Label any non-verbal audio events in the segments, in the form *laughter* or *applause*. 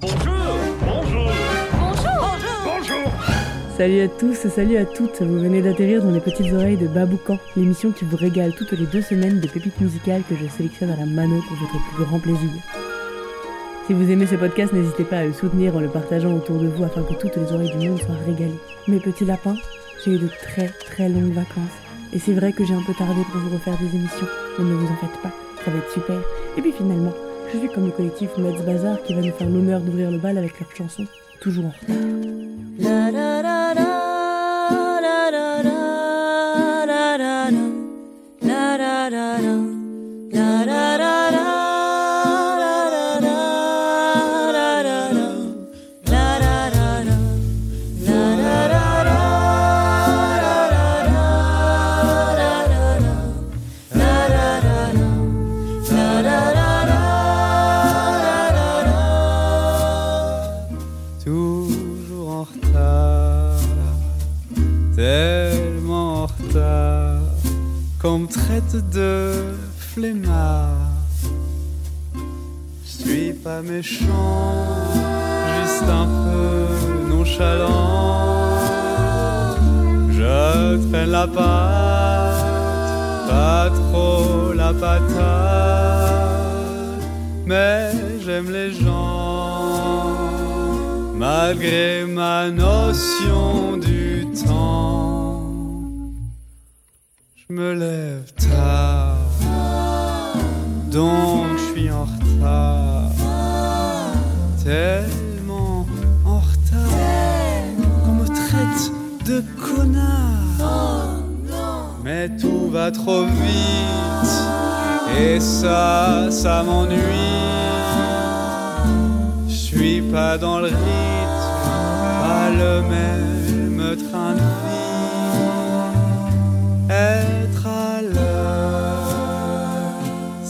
Bonjour Bonjour Bonjour Bonjour Salut à tous, salut à toutes, vous venez d'atterrir dans les petites oreilles de Baboucan, l'émission qui vous régale toutes les deux semaines de pépites musicales que je sélectionne à la mano pour votre plus grand plaisir. Si vous aimez ce podcast, n'hésitez pas à le soutenir en le partageant autour de vous afin que toutes les oreilles du monde soient régalées. Mes petits lapins, j'ai eu de très très longues vacances. Et c'est vrai que j'ai un peu tardé pour vous refaire des émissions, mais ne vous en faites pas, ça va être super. Et puis finalement, suis comme le collectif Metz Bazar qui va nous faire l'honneur d'ouvrir le bal avec leur chanson Toujours en retard. De flemmard. Je suis pas méchant, juste un peu nonchalant. Je traîne la patte, pas trop la patate, mais j'aime les gens malgré ma notion du temps. Me lève tard, donc je suis en retard, tellement en retard qu'on me traite de connard. Mais tout va trop vite, et ça, ça m'ennuie. Je suis pas dans le rythme, pas le même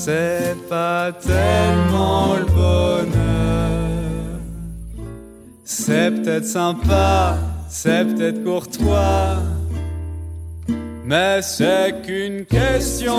c'est pas tellement le bonheur. C'est peut-être sympa, c'est peut-être courtois, mais c'est qu'une question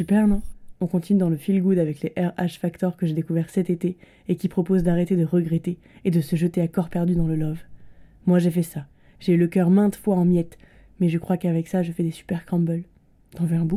super, non? On continue dans le feel good avec les RH Factor que j'ai découvert cet été et qui proposent d'arrêter de regretter et de se jeter à corps perdu dans le love. Moi j'ai fait ça. J'ai eu le cœur maintes fois en miettes, mais je crois qu'avec ça je fais des super crumbles. T'en veux un bout?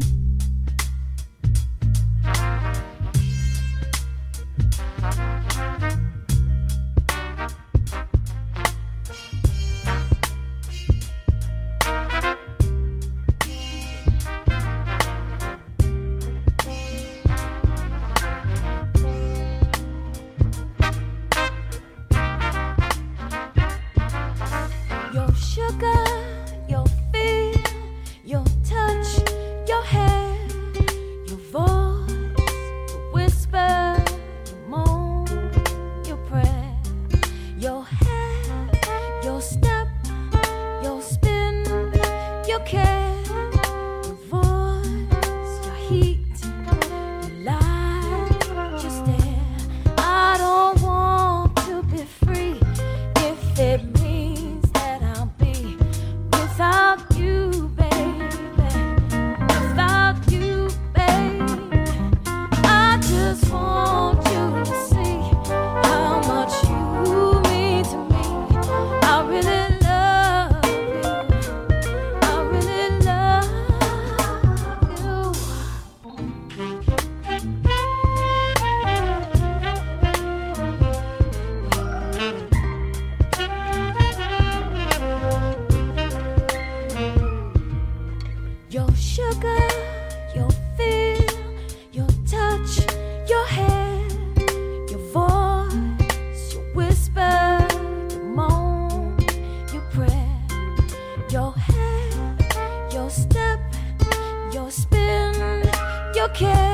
care.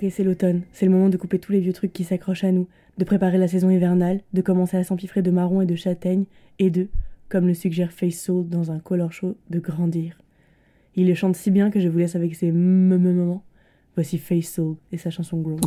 Ok, c'est l'automne, c'est le moment de couper tous les vieux trucs qui s'accrochent à nous, de préparer la saison hivernale, de commencer à s'empiffrer de marrons et de châtaignes, et de, comme le suggère Face Soul dans un color show, de grandir. Il chante si bien que je vous laisse avec ses moments. Voici Face Soul et sa chanson Grow.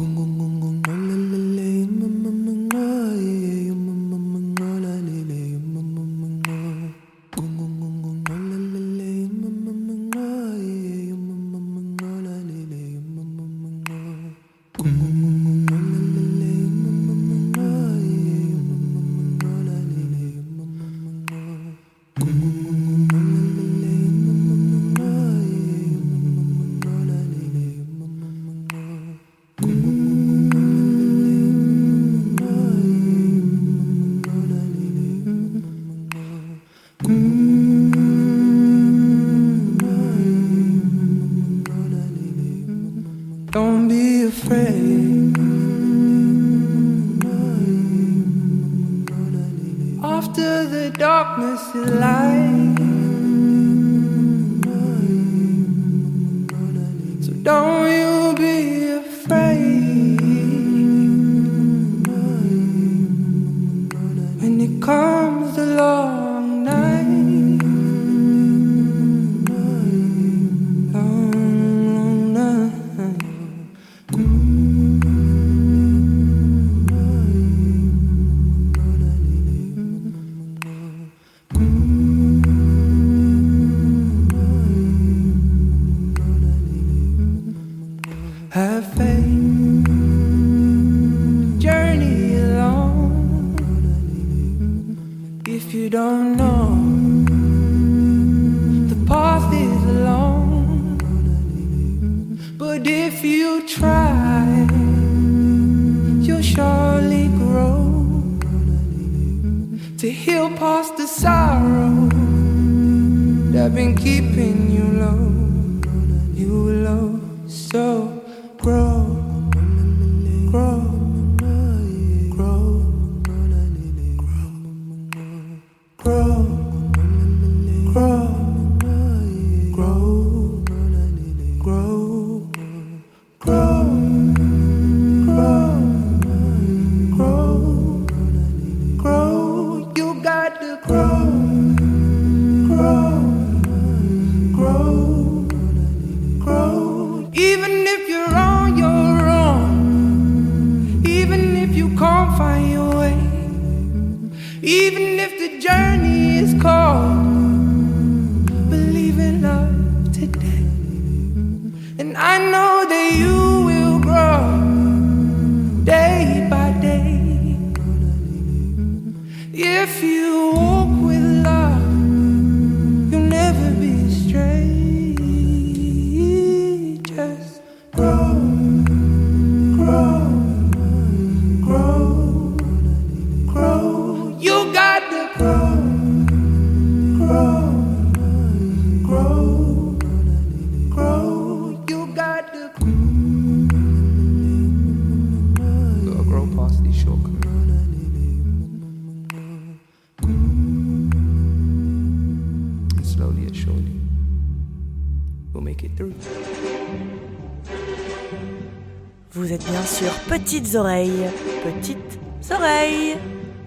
Petites oreilles, petites oreilles,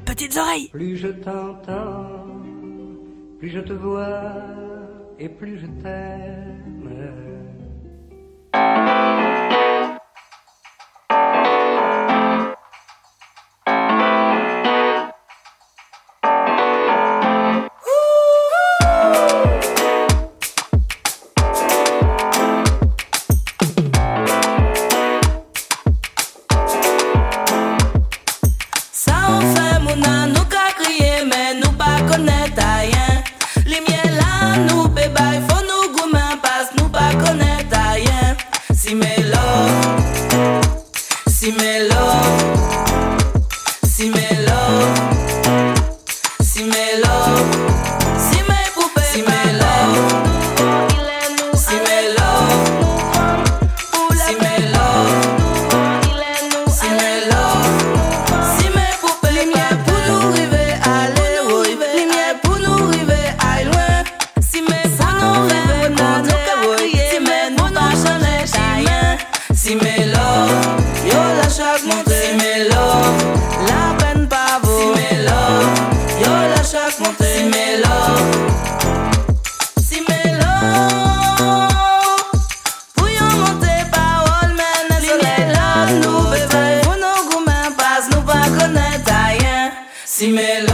petites oreilles. Plus je t'entends, plus je te vois et plus je t'aime. C'était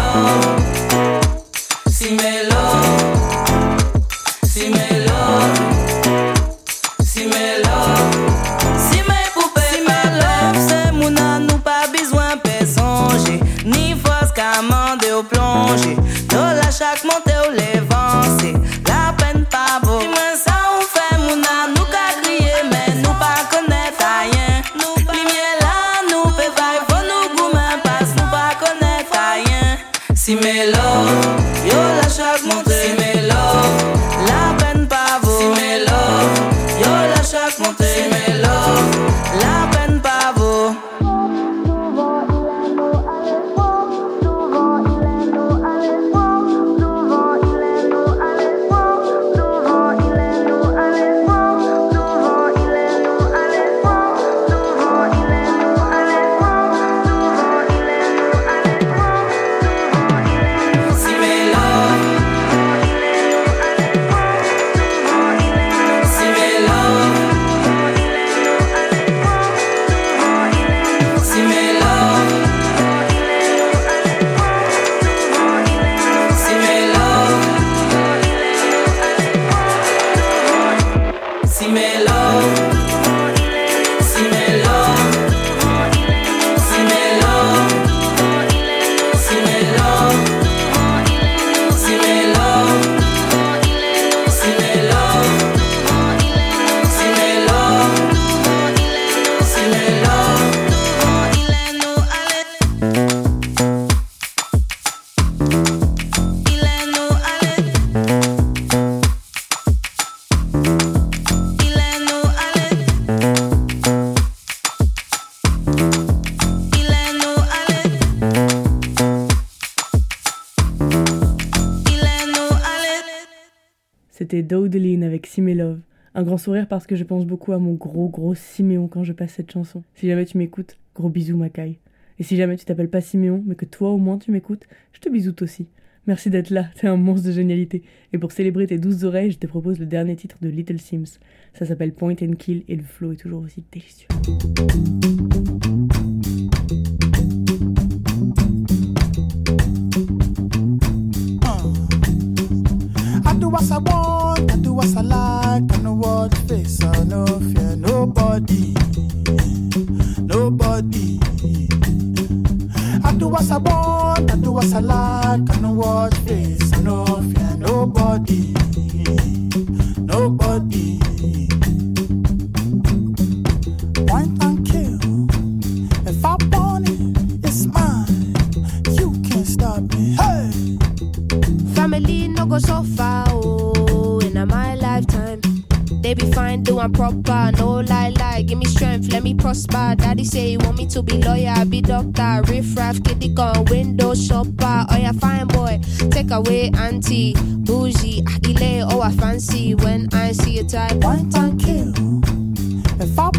Un grand sourire parce que je pense beaucoup à mon gros gros Siméon quand je passe cette chanson. Si jamais tu m'écoutes, gros bisous Macaille. Et si jamais tu t'appelles pas Siméon, mais que toi au moins tu m'écoutes, je te bisoute aussi. Merci d'être là, *laughs* t'es un monstre de génialité. Et pour célébrer tes douze oreilles, je te propose le dernier titre de Little Sims. Ça s'appelle Point and Kill et le flow est toujours aussi délicieux. What I want, I do what I like, I know what face, I no fear nobody, nobody. I do what I want, I do what I like, I know what face, I no fear nobody, nobody. Prosper. Daddy say he want me to be lawyer, be doctor. Riff raff, kitty gun, window shopper. Oh yeah, fine boy, take away auntie, bougie, akile, oh I fancy. When I see a type, One time kill. If I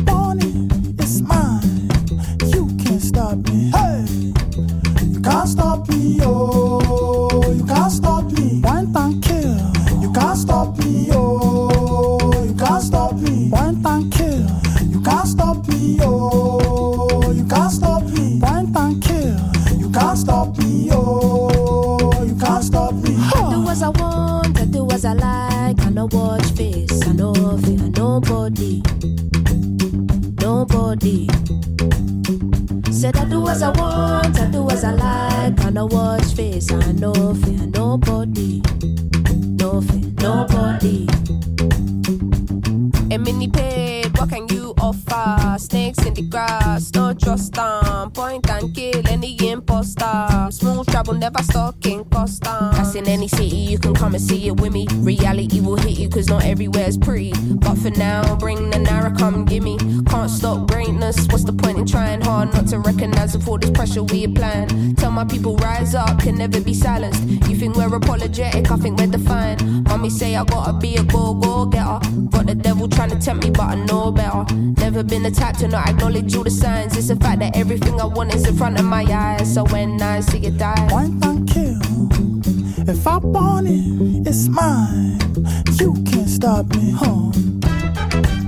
come gimme. Can't stop greatness, what's the point in trying hard not to recognize all this pressure we applying? Tell my people, rise up, can never be silenced. You think we're apologetic, I think we're defiant. Mommy say I gotta be a go go getter. Got the devil trying to tempt me, but I know better. Never been the type to not acknowledge all the signs. It's the fact that everything I want is in front of my eyes. So when I see it die, One time kill. If I want it, it's mine. You can't stop me, huh?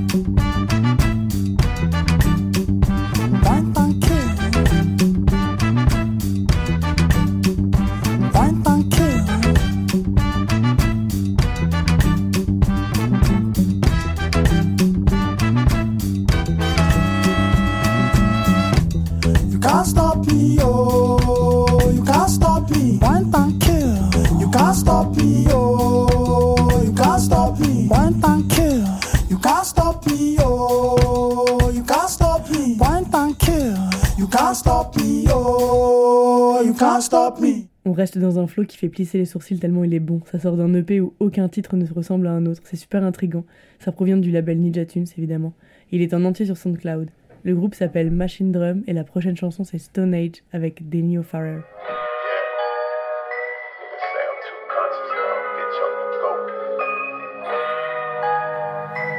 Reste dans un flow qui fait plisser les sourcils tellement il est bon. Ça sort d'un EP où aucun titre ne se ressemble à un autre. C'est super intrigant. Ça provient du label Ninja Tunes évidemment. Il est en entier sur SoundCloud. Le groupe s'appelle Machine Drum et la prochaine chanson c'est Stone Age avec Denny O'Farrell.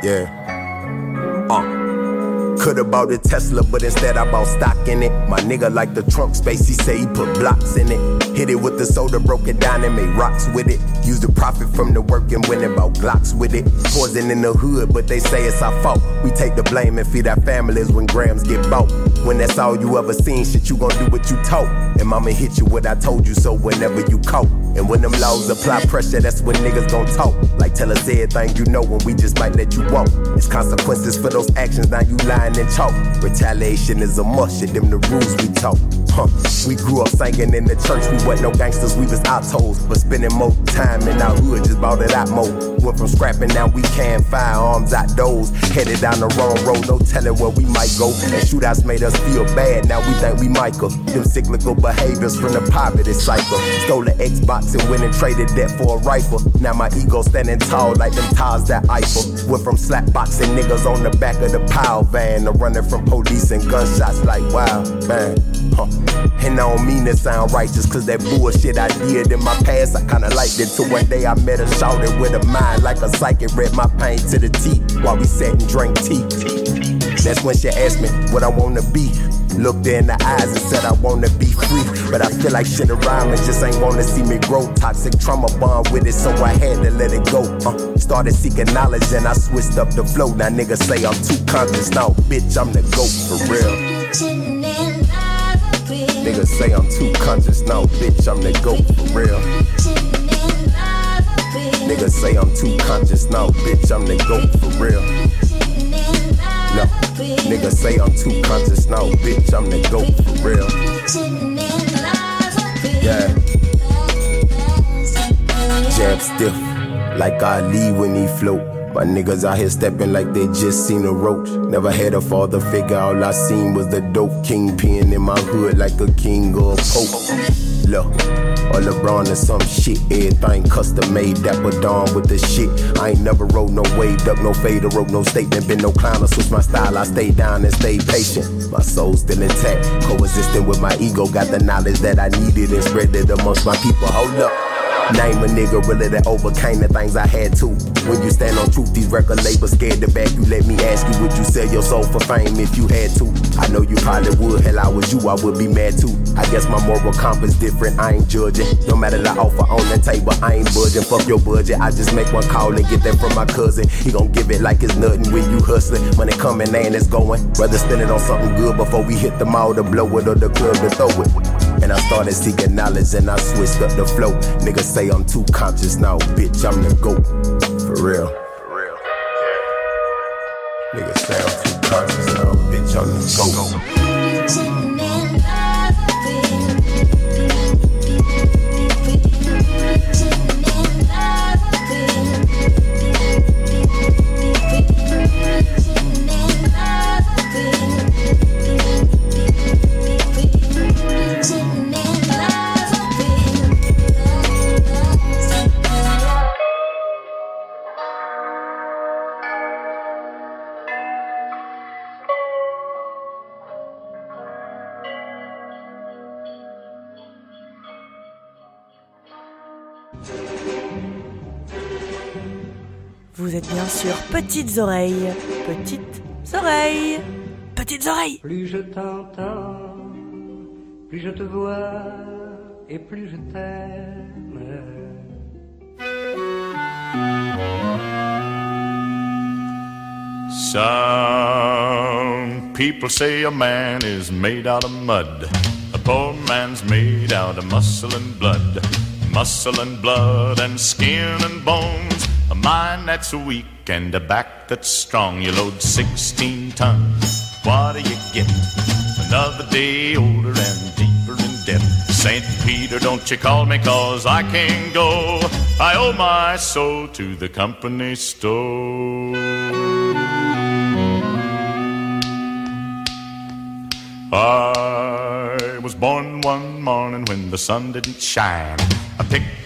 Yeah. Uh. Could've bought a Tesla, but instead I bought stock in it. My nigga like the trunk space, he say he put blocks in it. Hit it with the soda, broke it down and made rocks with it. Use the profit from the work and went and bought Glocks with it. Poison in the hood, but they say it's our fault. We take the blame and feed our families when grams get bought. When that's all you ever seen, shit, you gon' do what you told. And mama hit you what I told you, so whenever you cope. And when them laws apply pressure, that's when niggas gon' talk. Like tell us everything you know when we just might let you walk. It's consequences for those actions, now you lying and chalk. Retaliation is a must, shit, them the rules we talk. Huh. We grew up singing in the church, we wasn't no gangsters, we was outros. But spending more time in our hood, just bought it out more. Went from scrapping, now we can firearms outdoors. Headed down the wrong road, no telling where we might go. And shootouts made us feel bad, now we think we Michael. Them cyclical behaviors from the poverty cycle. Stole an Xbox and went and traded that for a rifle. Now my ego standing tall like them tires that Eiffel. Went from slapboxing niggas on the back of the pile van to running from police and gunshots like wow, man. Huh. And I don't mean to sound righteous, cause that bullshit I did in my past, I kinda liked it. Till one day I met a shouted with a mind like a psychic, read my pain to the teeth while we sat and drank tea. That's when she asked me what I wanna be. Looked her in the eyes and said I wanna be free. But I feel like shit around me just ain't wanna see me grow. Toxic trauma bond with it, so I had to let it go. Uh, started seeking knowledge and I switched up the flow. Now niggas say I'm too conscious. Now, bitch, I'm the goat for real. Niggas say I'm too conscious. Now, bitch, I'm the goat for real. Niggas say I'm too conscious. Now, bitch, I'm the goat for real. No, niggas say I'm too conscious. Now, bitch, I'm the goat for real. Yeah. Jab stiff, like Ali when he float. My niggas out here stepping like they just seen a roach. Never had a father figure, all I seen was the dope king kingpin in my hood like a king or a pope. Look, or LeBron or some shit. Everything custom made, dapper dawn with the shit. I ain't never rode no wave, duck no fade, or wrote no statement. Been no clown or switch my style. I stay down and stay patient. My soul still intact, coexisting with my ego. Got the knowledge that I needed and spread it amongst my people. Hold up. Name a nigga really that overcame the things I had to. When you stand on truth, these record labels scared to back you. Let me ask you, would you sell your soul for fame if you had to? I know you probably would. Hell, I was you, I would be mad too. I guess my moral compass different. I ain't judging. No matter the offer on the table, I ain't budging. Fuck your budget. I just make one call and get that from my cousin. He gon' give it like it's nothing when you hustling. Money coming and it's going. Rather spend it on something good before we hit the mall to blow it or the club to throw it. And I started seeking knowledge and I switched up the flow. Niggas say I'm too conscious now, bitch, I'm the GOAT. For real. For real. Niggas say I'm too conscious now, bitch, I'm the GOAT. Petites oreilles. Petites oreilles. Petites oreilles. Plus je t'entends, plus je te vois et plus je t'aime. Some people say a man is made out of mud. A poor man's made out of muscle and blood. Muscle and blood and skin and bones. A mind that's weak and a back that's strong. You load 16 tons. What do you get? Another day older and deeper in debt. St. Peter, don't you call me cause I can't go. I owe my soul to the company store. I was born one morning when the sun didn't shine. I picked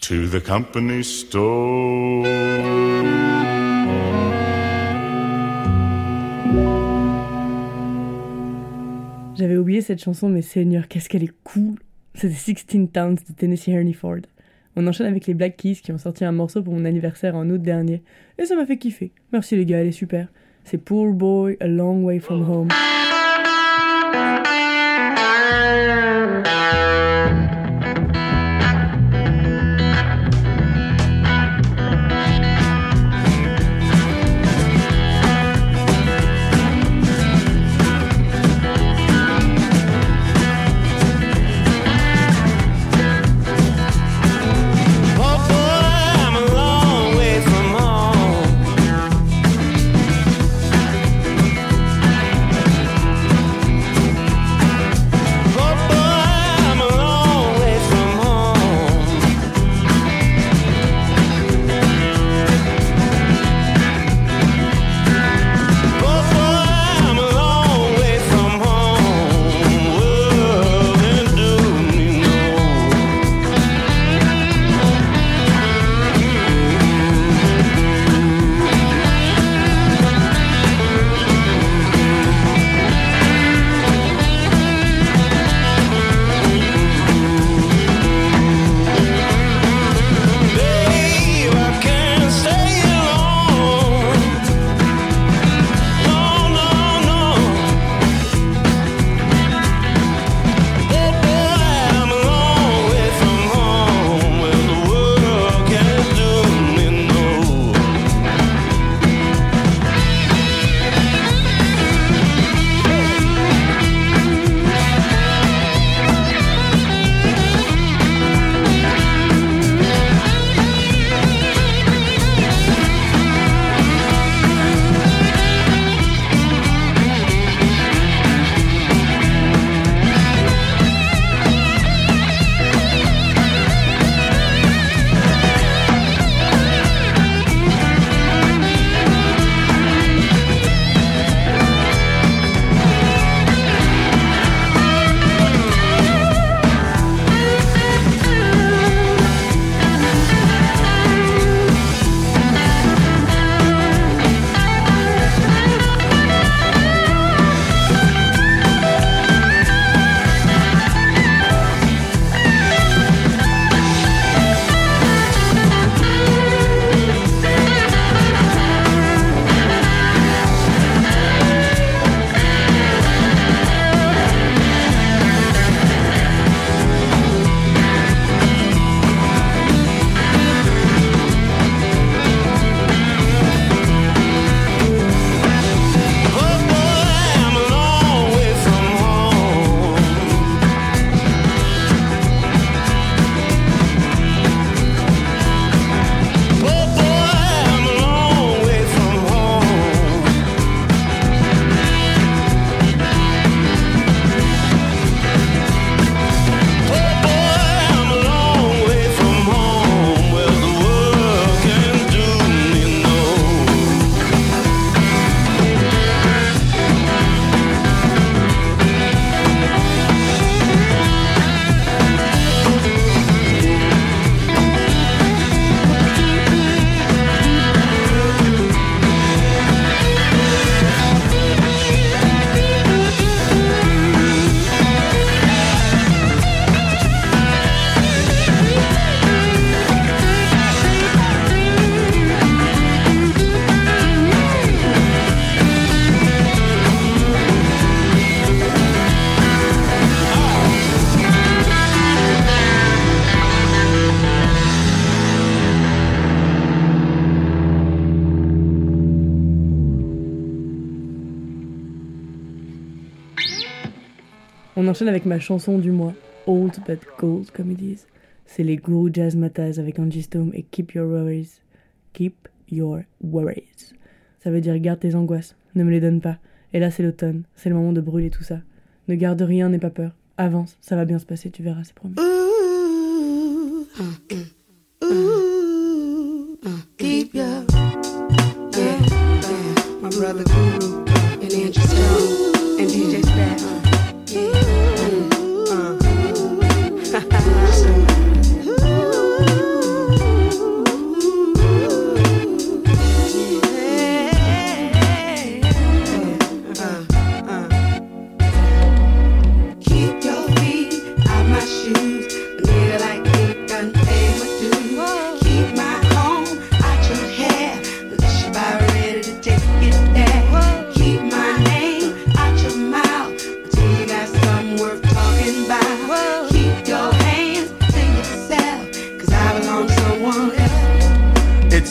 to the company store. J'avais oublié cette chanson, mais Seigneur, qu'est-ce qu'elle est cool! C'était 16 Towns de Tennessee Ernie Ford. On enchaîne avec les Black Keys qui ont sorti un morceau pour mon anniversaire en août dernier, et ça m'a fait kiffer. Merci les gars, elle est super. C'est Poor Boy, A Long Way From Home. Oh boy, On enchaîne avec ma chanson du mois, Old But Gold, comme ils disent. C'est les Guru Jazz Matas avec Angie Stone et Keep Your Worries. Keep Your Worries. Ça veut dire garde tes angoisses, ne me les donne pas. Et là, c'est l'automne, c'est le moment de brûler tout ça. Ne garde rien, n'aie pas peur. Avance, ça va bien se passer, tu verras, c'est promis.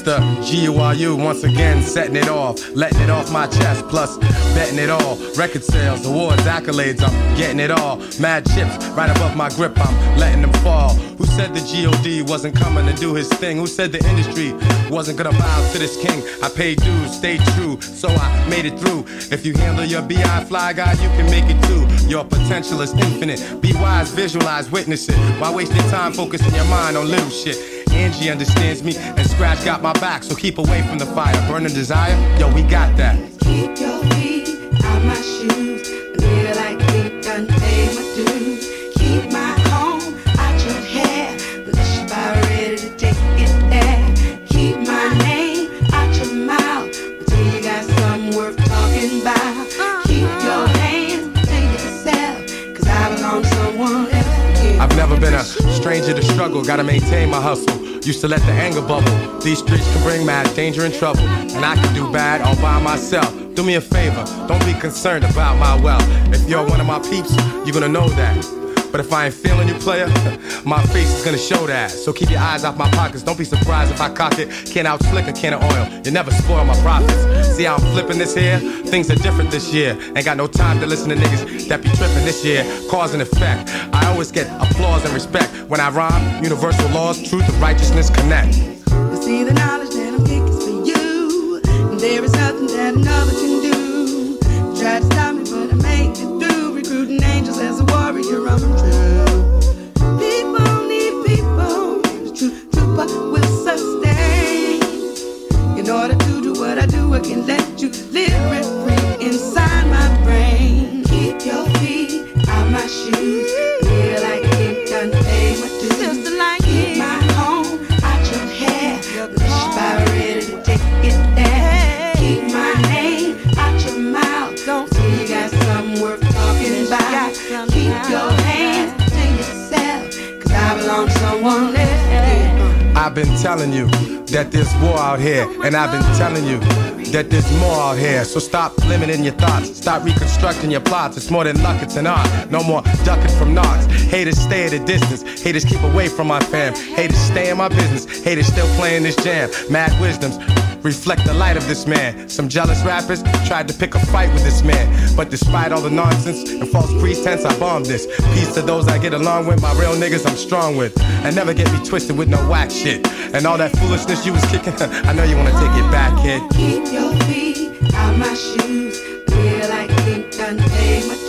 It's the GURU once again, setting it off, letting it off my chest, plus betting it all. Record sales, awards, accolades, I'm getting it all. Mad chips right above my grip, I'm letting them fall. Who said the GOD wasn't coming to do his thing? Who said the industry wasn't gonna bow to this king? I paid dues, stayed true, so I made it through. If you handle your BI fly guy, you can make it too. Your potential is infinite. Be wise, visualize, witness it. Why waste your time focusing your mind on little shit? Angie understands me, and Scratch got my back, so keep away from the fire. Burning desire, yo, we got that. Keep your feet out my shoes. Nigga like me done pay my dues. Keep my comb out your hair. Unless you're about ready to take it there. Keep my name out your mouth until you got something worth talking about. Keep your hands to yourself, cause I belong to someone else. I've never been a stranger to struggle, gotta maintain my hustle. Used to let the anger bubble. These streets can bring mad danger and trouble. And I can do bad all by myself. Do me a favor, don't be concerned about my wealth. If you're one of my peeps, you're gonna know that. But if I ain't feeling you, player, *laughs* my face is gonna show that. So keep your eyes off my pockets. Don't be surprised if I cock it. Can't out slick a can of oil. You never spoil my profits. See how I'm flipping this here? Things are different this year. Ain't got no time to listen to niggas that be tripping this year. Cause and effect. I always get applause and respect when I rhyme. Universal laws, truth and righteousness connect. See the knowledge that I'm kicking for you. There is nothing that So stop limiting your thoughts, stop reconstructing your plots. It's more than luck, it's an art. No more ducking from knots. Haters stay at a distance, haters keep away from my fam. Haters stay in my business, haters still playing this jam. Mad wisdoms reflect the light of this man. Some jealous rappers tried to pick a fight with this man, but despite all the nonsense and false pretense, I bombed this. Peace to those I get along with, my real niggas I'm strong with, and never get me twisted with no whack shit. And all that foolishness you was kicking, *laughs* I know you wanna take it back, kid. Keep your feet out my shoes. Feel like done paid my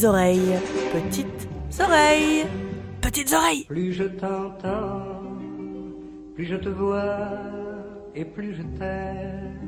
Petites Oreilles. Petites Oreilles. Petites Oreilles. Plus je t'entends, plus je te vois et plus je t'aime.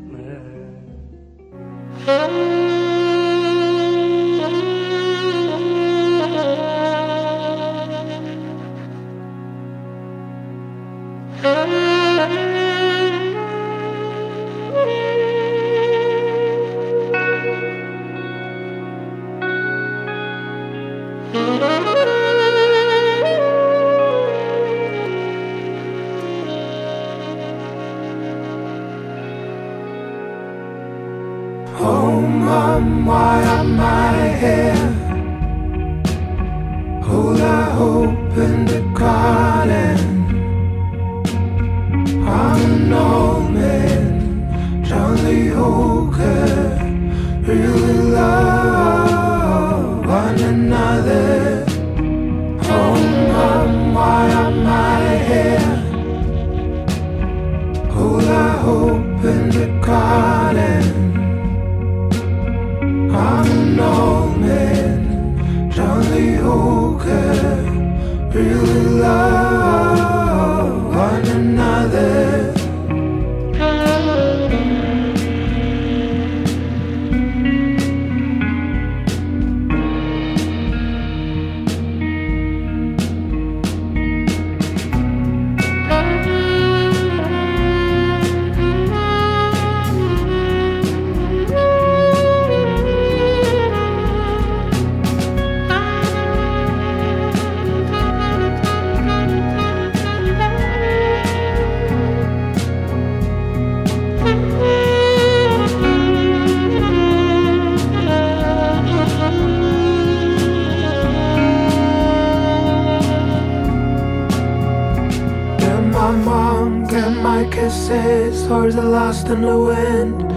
Towards the lost in the wind.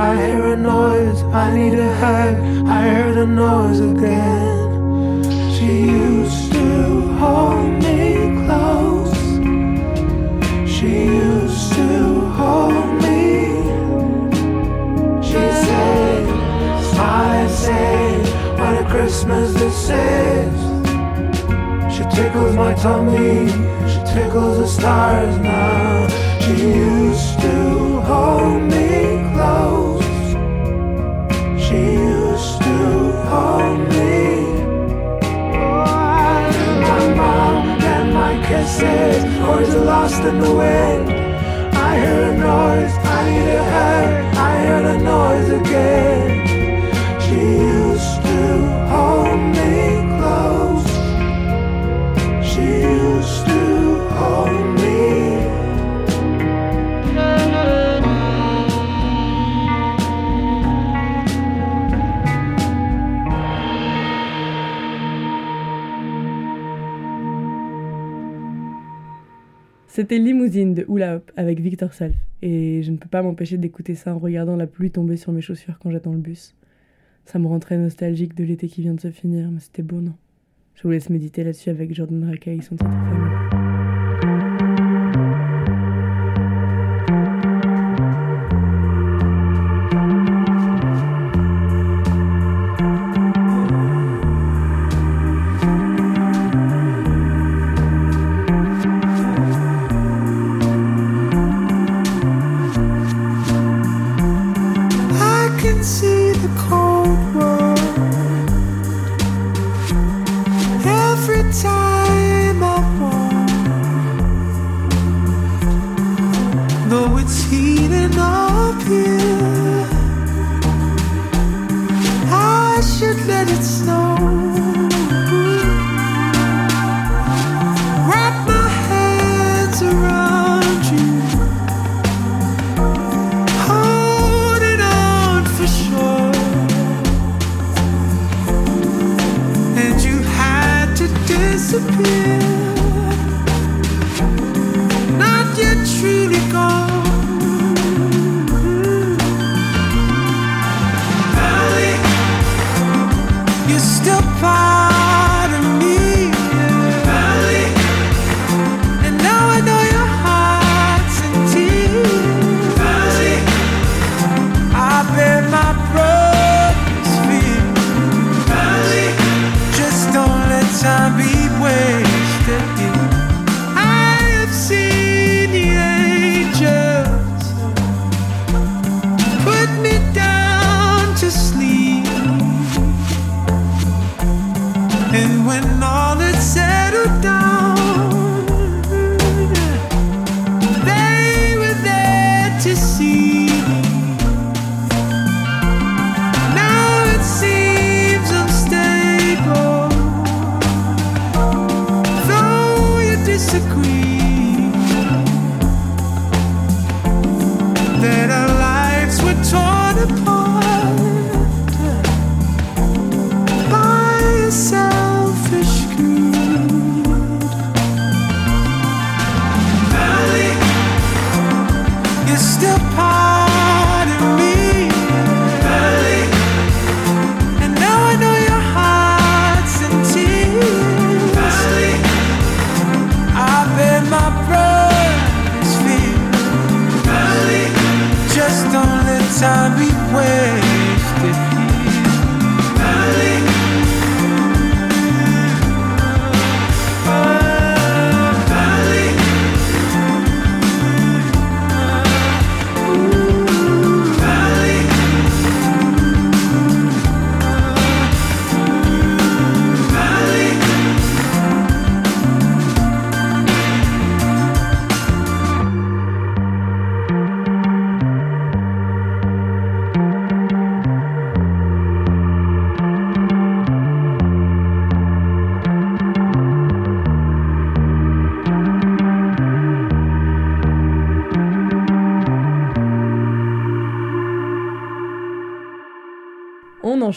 I hear a noise, I need a hug, I hear the noise again. She used to hold me close. She used to hold me. She said, and say, what a Christmas this is. She tickles my tummy, she tickles the stars now. She used to hold me close. She used to hold me. Oh, my and my kisses, are lost in the wind. I hear a noise, I need a hug, I hear the noise again. C'était Limousine de Hula Hop avec Victor Salf. Et je ne peux pas m'empêcher d'écouter ça en regardant la pluie tomber sur mes chaussures quand j'attends le bus. Ça me rend très nostalgique de l'été qui vient de se finir, mais c'était beau, non? Je vous laisse méditer là-dessus avec Jordan Raka et son titre.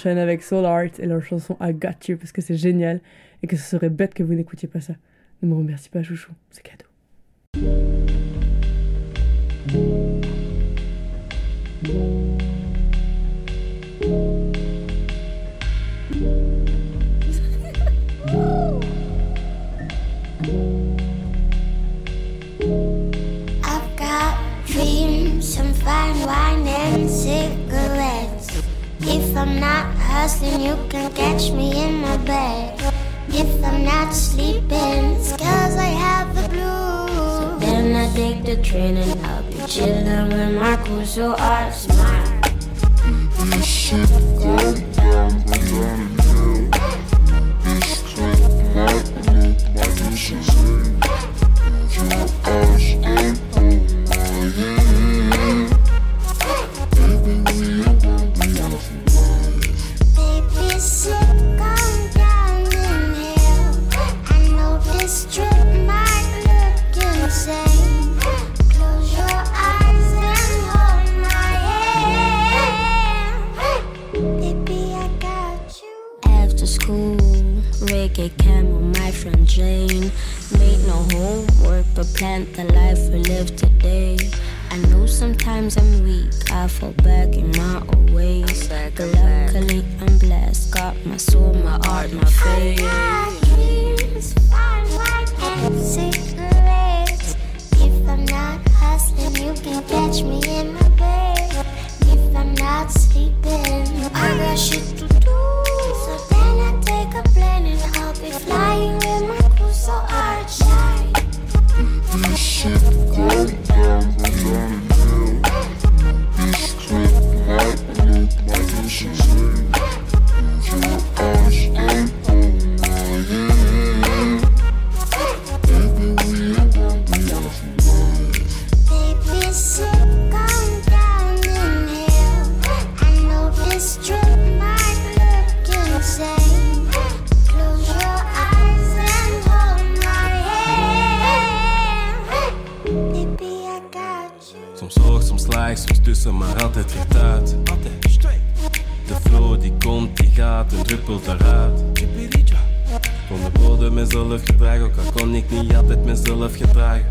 Avec Soul Art et leur chanson I Got You parce que c'est génial et que ce serait bête que vous n'écoutiez pas ça. Ne me remercie pas, chouchou, c'est cadeau. I'm not hustling, you can catch me in my bed. If I'm not sleeping, it's cause I have the blues. Then I take the train and I'll be chilling with my cool, so I smile. This shit going down, but down Soms hoog, soms laag, soms tussen, maar altijd straight. De flow die komt, die gaat en druppelt eruit. Kon de bodem mezelf gedragen, ook al kon ik niet altijd mezelf gedragen.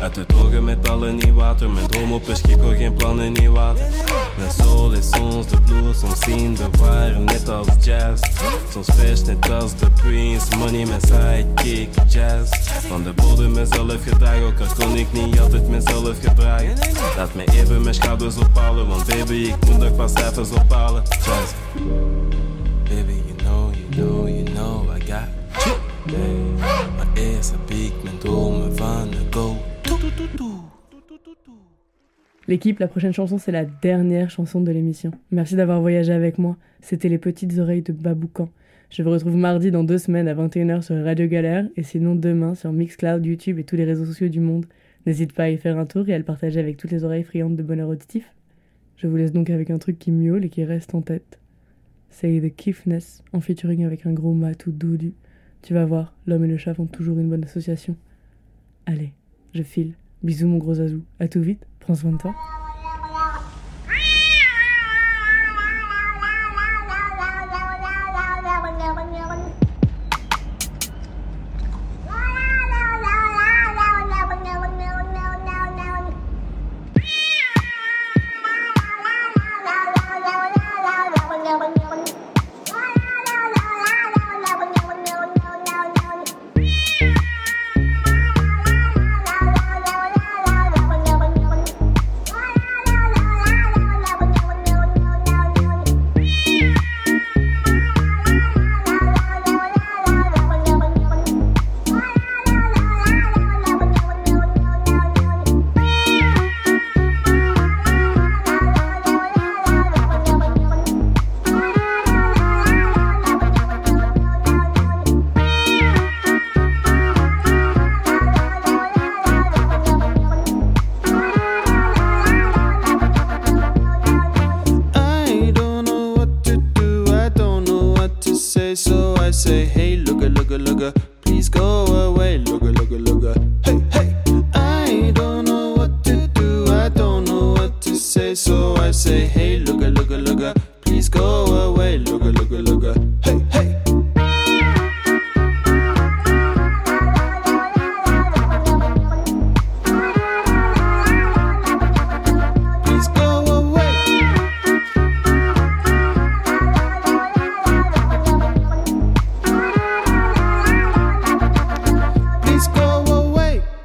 Uit het ogen met alle nieuw water, mijn droom op een hoor geen plannen niet water. Mijn soul is soms de blues, soms zien de net als jazz. Soms fresh, net als de Prince, money, mijn sidekick, jazz. Van de bodem mezelf gedragen, ook al kon ik niet altijd mezelf gedragen. Laat me even mijn schouders ophalen, want baby, ik moet nog pas cijfers ophalen. Jazz. Baby, L'équipe, la prochaine chanson, c'est la dernière chanson de l'émission. Merci d'avoir voyagé avec moi. C'était Les Petites Oreilles de Baboucan. Je vous retrouve mardi dans deux semaines à 21h sur Radio Galère et sinon demain sur Mixcloud, YouTube et tous les réseaux sociaux du monde. N'hésite pas à y faire un tour et à le partager avec toutes les oreilles friandes de bonheur auditif. Je vous laisse donc avec un truc qui miaule et qui reste en tête. C'est The Kiffness en featuring avec un gros matou dodu. Tu vas voir, l'homme et le chat font toujours une bonne association. Allez, je file. Bisous mon gros azou. À tout vite, prends soin de toi.